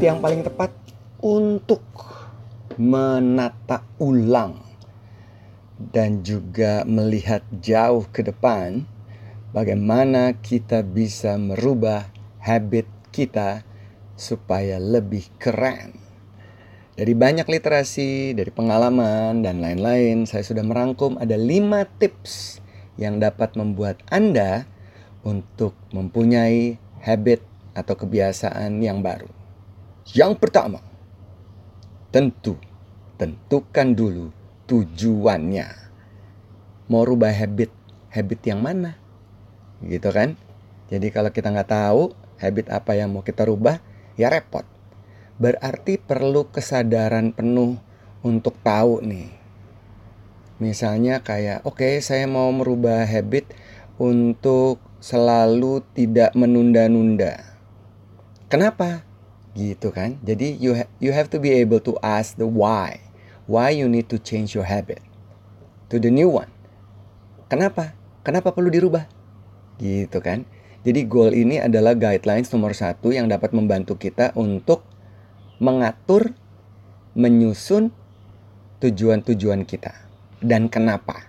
yang paling tepat untuk menata ulang dan juga melihat jauh ke depan bagaimana kita bisa merubah habit kita supaya lebih keren. Dari banyak literasi, dari pengalaman, dan lain-lain, saya sudah merangkum ada 5 tips yang dapat membuat Anda untuk mempunyai habit atau kebiasaan yang baru. Yang pertama, tentu tentukan dulu tujuannya. Mau rubah habit, habit yang mana? Gitu kan? Jadi kalau kita nggak tahu habit apa yang mau kita rubah, ya repot. Berarti perlu kesadaran penuh untuk tahu nih. Misalnya kayak, oke okay, saya mau merubah habit untuk selalu tidak menunda-nunda. Kenapa? Gitu kan? Jadi you ha you have to be able to ask the why. Why you need to change your habit to the new one. Kenapa? Kenapa perlu dirubah? Gitu kan? Jadi goal ini adalah guidelines nomor satu yang dapat membantu kita untuk mengatur, menyusun tujuan-tujuan kita dan kenapa.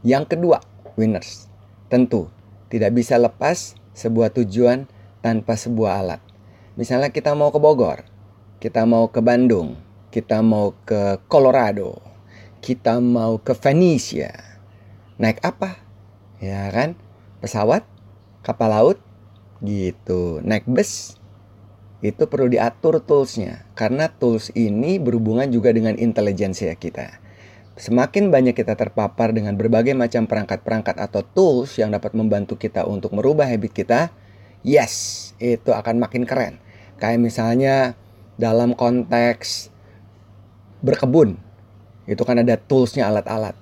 Yang kedua, winners. Tentu tidak bisa lepas sebuah tujuan tanpa sebuah alat. Misalnya kita mau ke Bogor, kita mau ke Bandung, kita mau ke Colorado, kita mau ke Venesia. Naik apa? Ya kan? Pesawat, kapal laut, gitu. Naik bus, itu perlu diatur toolsnya karena tools ini berhubungan juga dengan intelijensia kita. Semakin banyak kita terpapar dengan berbagai macam perangkat-perangkat atau tools yang dapat membantu kita untuk merubah habit kita, yes, itu akan makin keren. Kayak misalnya dalam konteks berkebun, itu kan ada toolsnya alat-alat.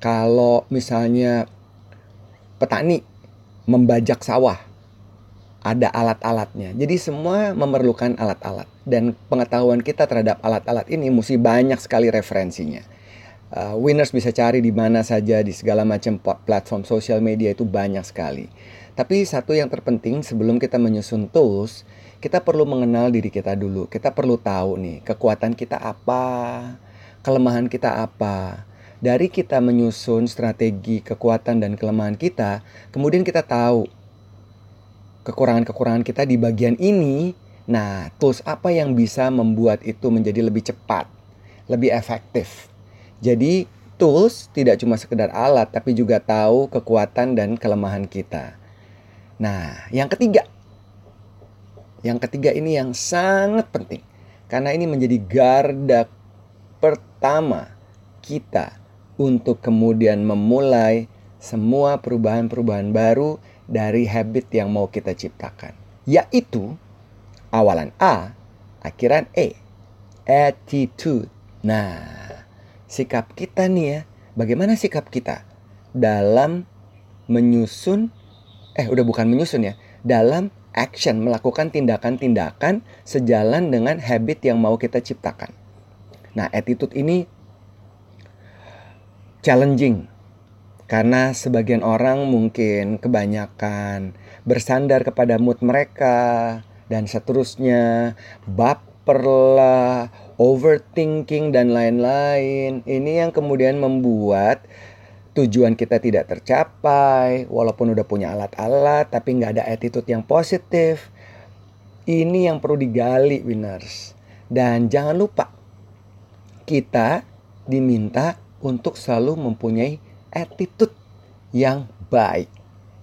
Kalau misalnya petani membajak sawah, ada alat-alatnya. Jadi semua memerlukan alat-alat dan pengetahuan kita terhadap alat-alat ini mesti banyak sekali referensinya. Uh, winners bisa cari di mana saja di segala macam platform sosial media itu banyak sekali. Tapi satu yang terpenting sebelum kita menyusun tools, kita perlu mengenal diri kita dulu. Kita perlu tahu nih kekuatan kita apa, kelemahan kita apa. Dari kita menyusun strategi kekuatan dan kelemahan kita, kemudian kita tahu kekurangan-kekurangan kita di bagian ini, nah tools apa yang bisa membuat itu menjadi lebih cepat, lebih efektif. Jadi tools tidak cuma sekedar alat tapi juga tahu kekuatan dan kelemahan kita. Nah, yang ketiga. Yang ketiga ini yang sangat penting karena ini menjadi garda pertama kita untuk kemudian memulai semua perubahan-perubahan baru dari habit yang mau kita ciptakan, yaitu awalan A, akhiran E, attitude. Nah, sikap kita nih ya, bagaimana sikap kita? Dalam menyusun, eh udah bukan menyusun ya, dalam action, melakukan tindakan-tindakan sejalan dengan habit yang mau kita ciptakan. Nah, attitude ini challenging. Karena sebagian orang mungkin kebanyakan bersandar kepada mood mereka dan seterusnya, baper lah, overthinking dan lain-lain. Ini yang kemudian membuat tujuan kita tidak tercapai, walaupun udah punya alat-alat tapi nggak ada attitude yang positif. Ini yang perlu digali, winners. Dan jangan lupa, kita diminta untuk selalu mempunyai attitude yang baik.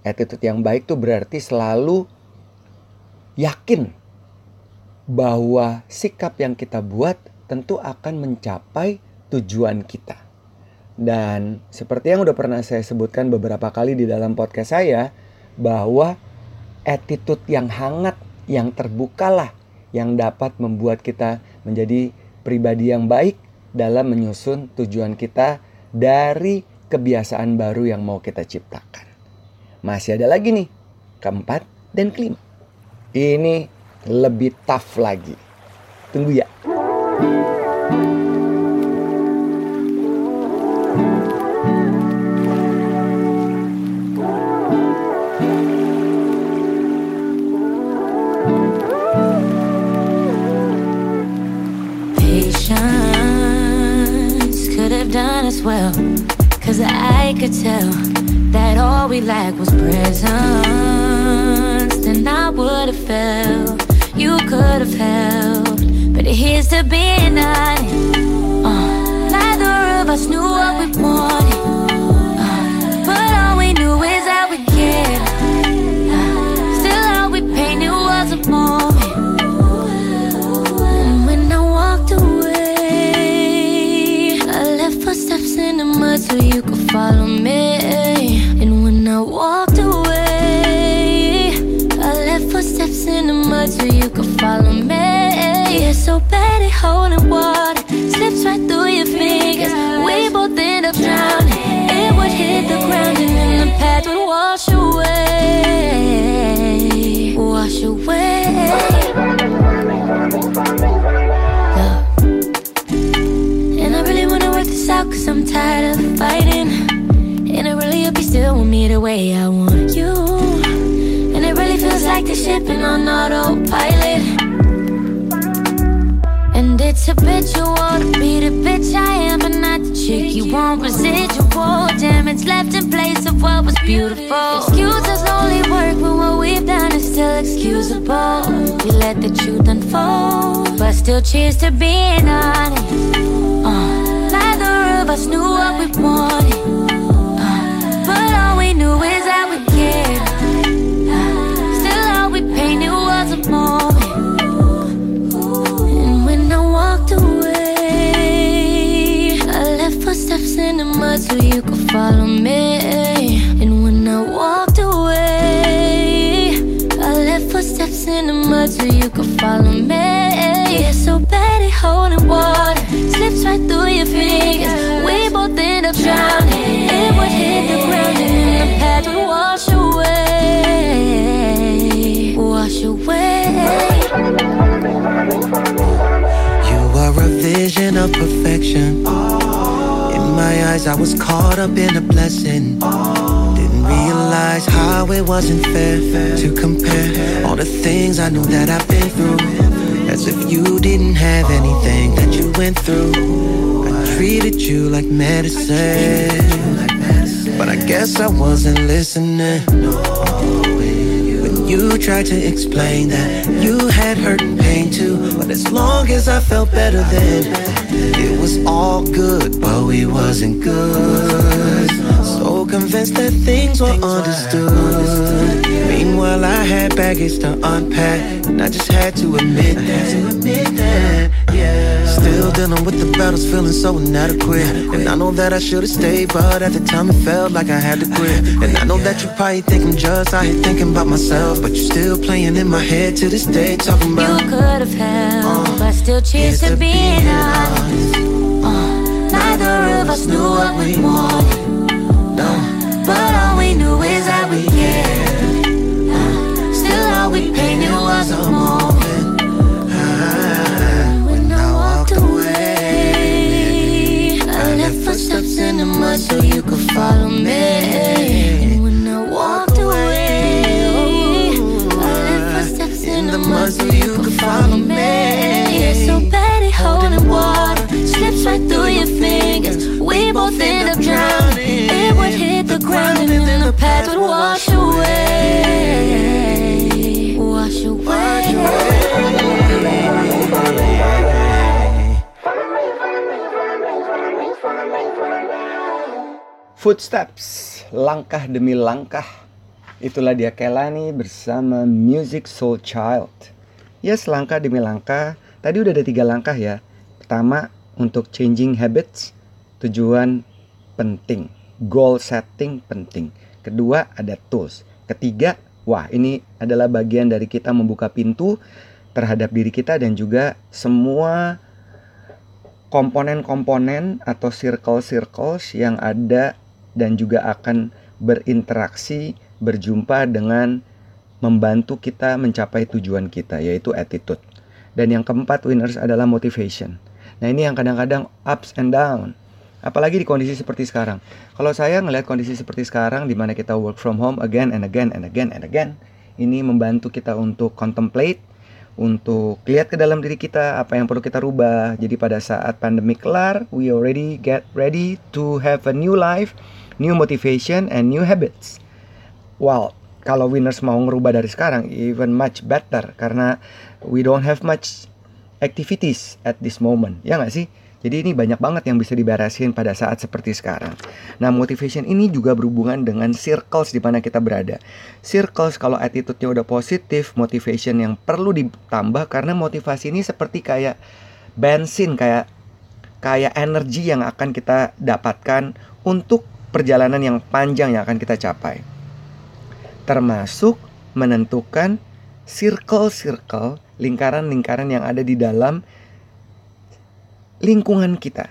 Attitude yang baik itu berarti selalu yakin bahwa sikap yang kita buat tentu akan mencapai tujuan kita. Dan seperti yang udah pernah saya sebutkan beberapa kali di dalam podcast saya, bahwa attitude yang hangat, yang terbukalah yang dapat membuat kita menjadi pribadi yang baik dalam menyusun tujuan kita dari kebiasaan baru yang mau kita ciptakan. Masih ada lagi nih, keempat dan kelima. Ini lebih tough lagi. Tunggu ya. Patience could have done well. Cause I could tell that all we lacked was presence. Then I would have felt you could have held. Here's to being honest. Uh, neither of us knew what we wanted. Uh, but all we knew is we cared. Uh, still, all we painted was a moment. And when I walked away, I left in the mud so you could follow me. Wash away, wash away. Yeah. And I really wanna work this out cause I'm tired of fighting. And I really hope you still want me the way I want you. And it really feels like the shipping on autopilot. And it's habitual chick you want. Residual damage left in place of what was beautiful. Excuses only work when what we've done is still excusable. We let the truth unfold, but still cheers to being honest. Uh, you could follow me. Yeah, so bad at holding water slips right through your fingers. We both end up drowning. It would hit the ground and then the path would wash away, wash away. You are a vision of perfection. In my eyes, I was caught up in a blessing. Realize how it wasn't fair to compare all the things I knew that I've been through. As if you didn't have anything that you went through. I treated you like medicine. But I guess I wasn't listening. When you tried to explain that you had hurt and pain too. But as long as I felt better then, it was all good, but we wasn't good. Convinced that things were understood. Meanwhile, I had baggage to unpack, and I just had to admit that. Yeah Still dealing with the battles, feeling so inadequate. And I know that I should've stayed, but at the time it felt like I had to quit. And I know that you probably think I'm just out here thinking about myself, but you're still playing in my head to this day, talking about. You could have helped, but still cheers to being honest. Uh, neither of us knew what we wanted, yeah. Footsteps, langkah demi langkah. Itulah dia Kelani bersama Music Soul Child. Yes, langkah demi langkah. Tadi udah ada tiga langkah ya. Pertama, untuk changing habits, tujuan penting. Goal setting penting. Kedua, ada tools. Ketiga, wah ini adalah bagian dari kita membuka pintu terhadap diri kita dan juga semua komponen-komponen atau circle-circles yang ada dan juga akan berinteraksi, berjumpa dengan membantu kita mencapai tujuan kita yaitu attitude. Dan yang keempat winners adalah motivation. Nah, ini yang kadang-kadang ups and down. Apalagi di kondisi seperti sekarang. Kalau saya ngelihat kondisi seperti sekarang di mana kita work from home again and again and again and again, ini membantu kita untuk contemplate, untuk lihat ke dalam diri kita apa yang perlu kita rubah. Jadi pada saat pandemi kelar, we already get ready to have a new life, new motivation and new habits. Well, kalau winners mau ngerubah dari sekarang, even much better karena we don't have much activities at this moment. Ya nggak sih? Jadi ini banyak banget yang bisa diberesin pada saat seperti sekarang. Nah, motivation ini juga berhubungan dengan circles di mana kita berada. Circles kalau attitude-nya udah positif, motivation yang perlu ditambah karena motivasi ini seperti kayak bensin, kayak kayak energi yang akan kita dapatkan untuk perjalanan yang panjang yang akan kita capai. Termasuk menentukan circle-circle, lingkaran-lingkaran yang ada di dalam lingkungan kita.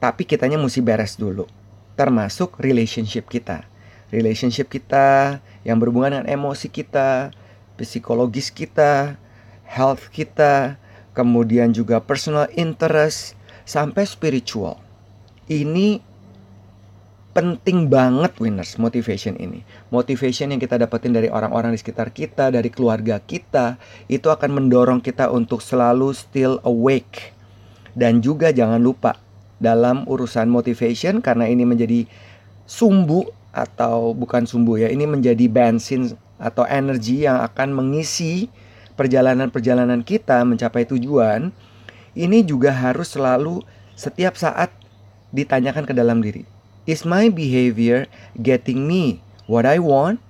Tapi kitanya mesti beres dulu. Termasuk relationship kita. Relationship kita yang berhubungan dengan emosi kita, psikologis kita, health kita, kemudian juga personal interest sampai spiritual. Ini penting banget winners motivation ini. Motivation yang kita dapetin dari orang-orang di sekitar kita, dari keluarga kita, itu akan mendorong kita untuk selalu still awake dan juga jangan lupa dalam urusan motivation karena ini menjadi sumbu atau bukan sumbu ya, ini menjadi bensin atau energi yang akan mengisi perjalanan-perjalanan kita mencapai tujuan. Ini juga harus selalu setiap saat ditanyakan ke dalam diri. Is my behavior getting me what I want?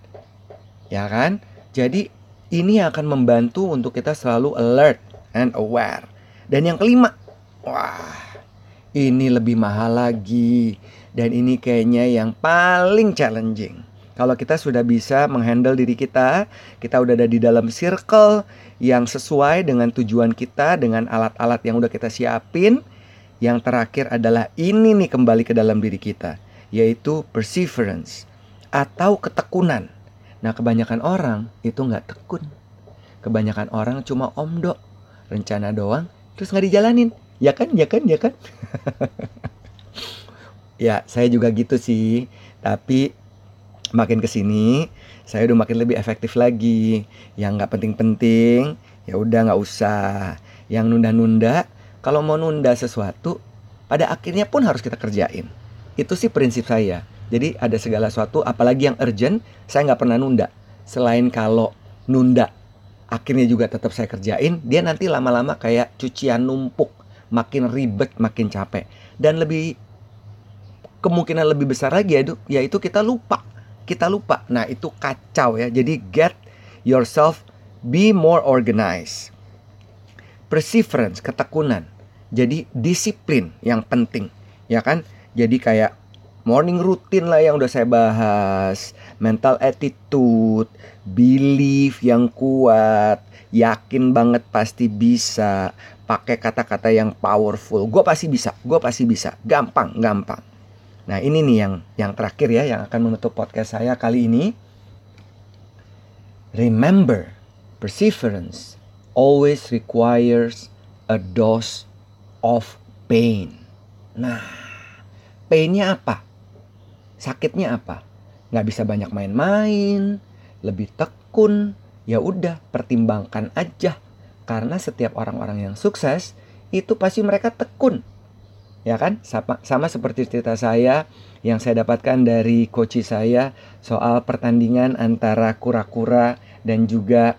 Ya kan? Jadi ini akan membantu untuk kita selalu alert and aware. Dan yang kelima, Wah, ini lebih mahal lagi. Dan ini kayaknya yang paling challenging. Kalau kita sudah bisa menghandle diri kita, kita udah ada di dalam circle yang sesuai dengan tujuan kita, dengan alat-alat yang udah kita siapin. Yang terakhir adalah ini nih kembali ke dalam diri kita, yaitu perseverance atau ketekunan. Nah kebanyakan orang itu nggak tekun. Kebanyakan orang cuma omdo, rencana doang, terus nggak dijalanin. Ya kan, ya kan, ya kan. ya, saya juga gitu sih. Tapi makin ke sini, saya udah makin lebih efektif lagi. Yang nggak penting-penting, ya udah nggak usah. Yang nunda-nunda, kalau mau nunda sesuatu, pada akhirnya pun harus kita kerjain. Itu sih prinsip saya. Jadi ada segala sesuatu, apalagi yang urgent, saya nggak pernah nunda. Selain kalau nunda, akhirnya juga tetap saya kerjain, dia nanti lama-lama kayak cucian numpuk makin ribet, makin capek. Dan lebih kemungkinan lebih besar lagi ya, yaitu kita lupa. Kita lupa. Nah, itu kacau ya. Jadi get yourself be more organized. Perseverance, ketekunan. Jadi disiplin yang penting, ya kan? Jadi kayak morning routine lah yang udah saya bahas, mental attitude, belief yang kuat, yakin banget pasti bisa, pakai kata-kata yang powerful. Gue pasti bisa, gue pasti bisa. Gampang, gampang. Nah ini nih yang yang terakhir ya yang akan menutup podcast saya kali ini. Remember, perseverance always requires a dose of pain. Nah, painnya apa? Sakitnya apa? Nggak bisa banyak main-main, lebih tekun. Ya udah, pertimbangkan aja karena setiap orang-orang yang sukses itu pasti mereka tekun. Ya kan? Sama, sama seperti cerita saya yang saya dapatkan dari coach saya soal pertandingan antara kura-kura dan juga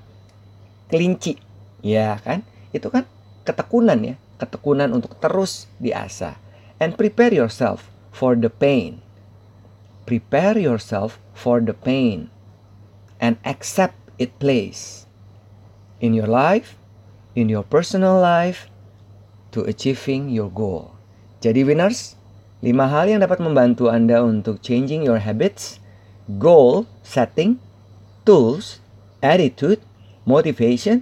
kelinci. Ya kan? Itu kan ketekunan ya, ketekunan untuk terus diasah. And prepare yourself for the pain. Prepare yourself for the pain and accept it place in your life in your personal life to achieving your goal. Jadi winners, 5 hal yang dapat membantu Anda untuk changing your habits, goal setting, tools, attitude, motivation,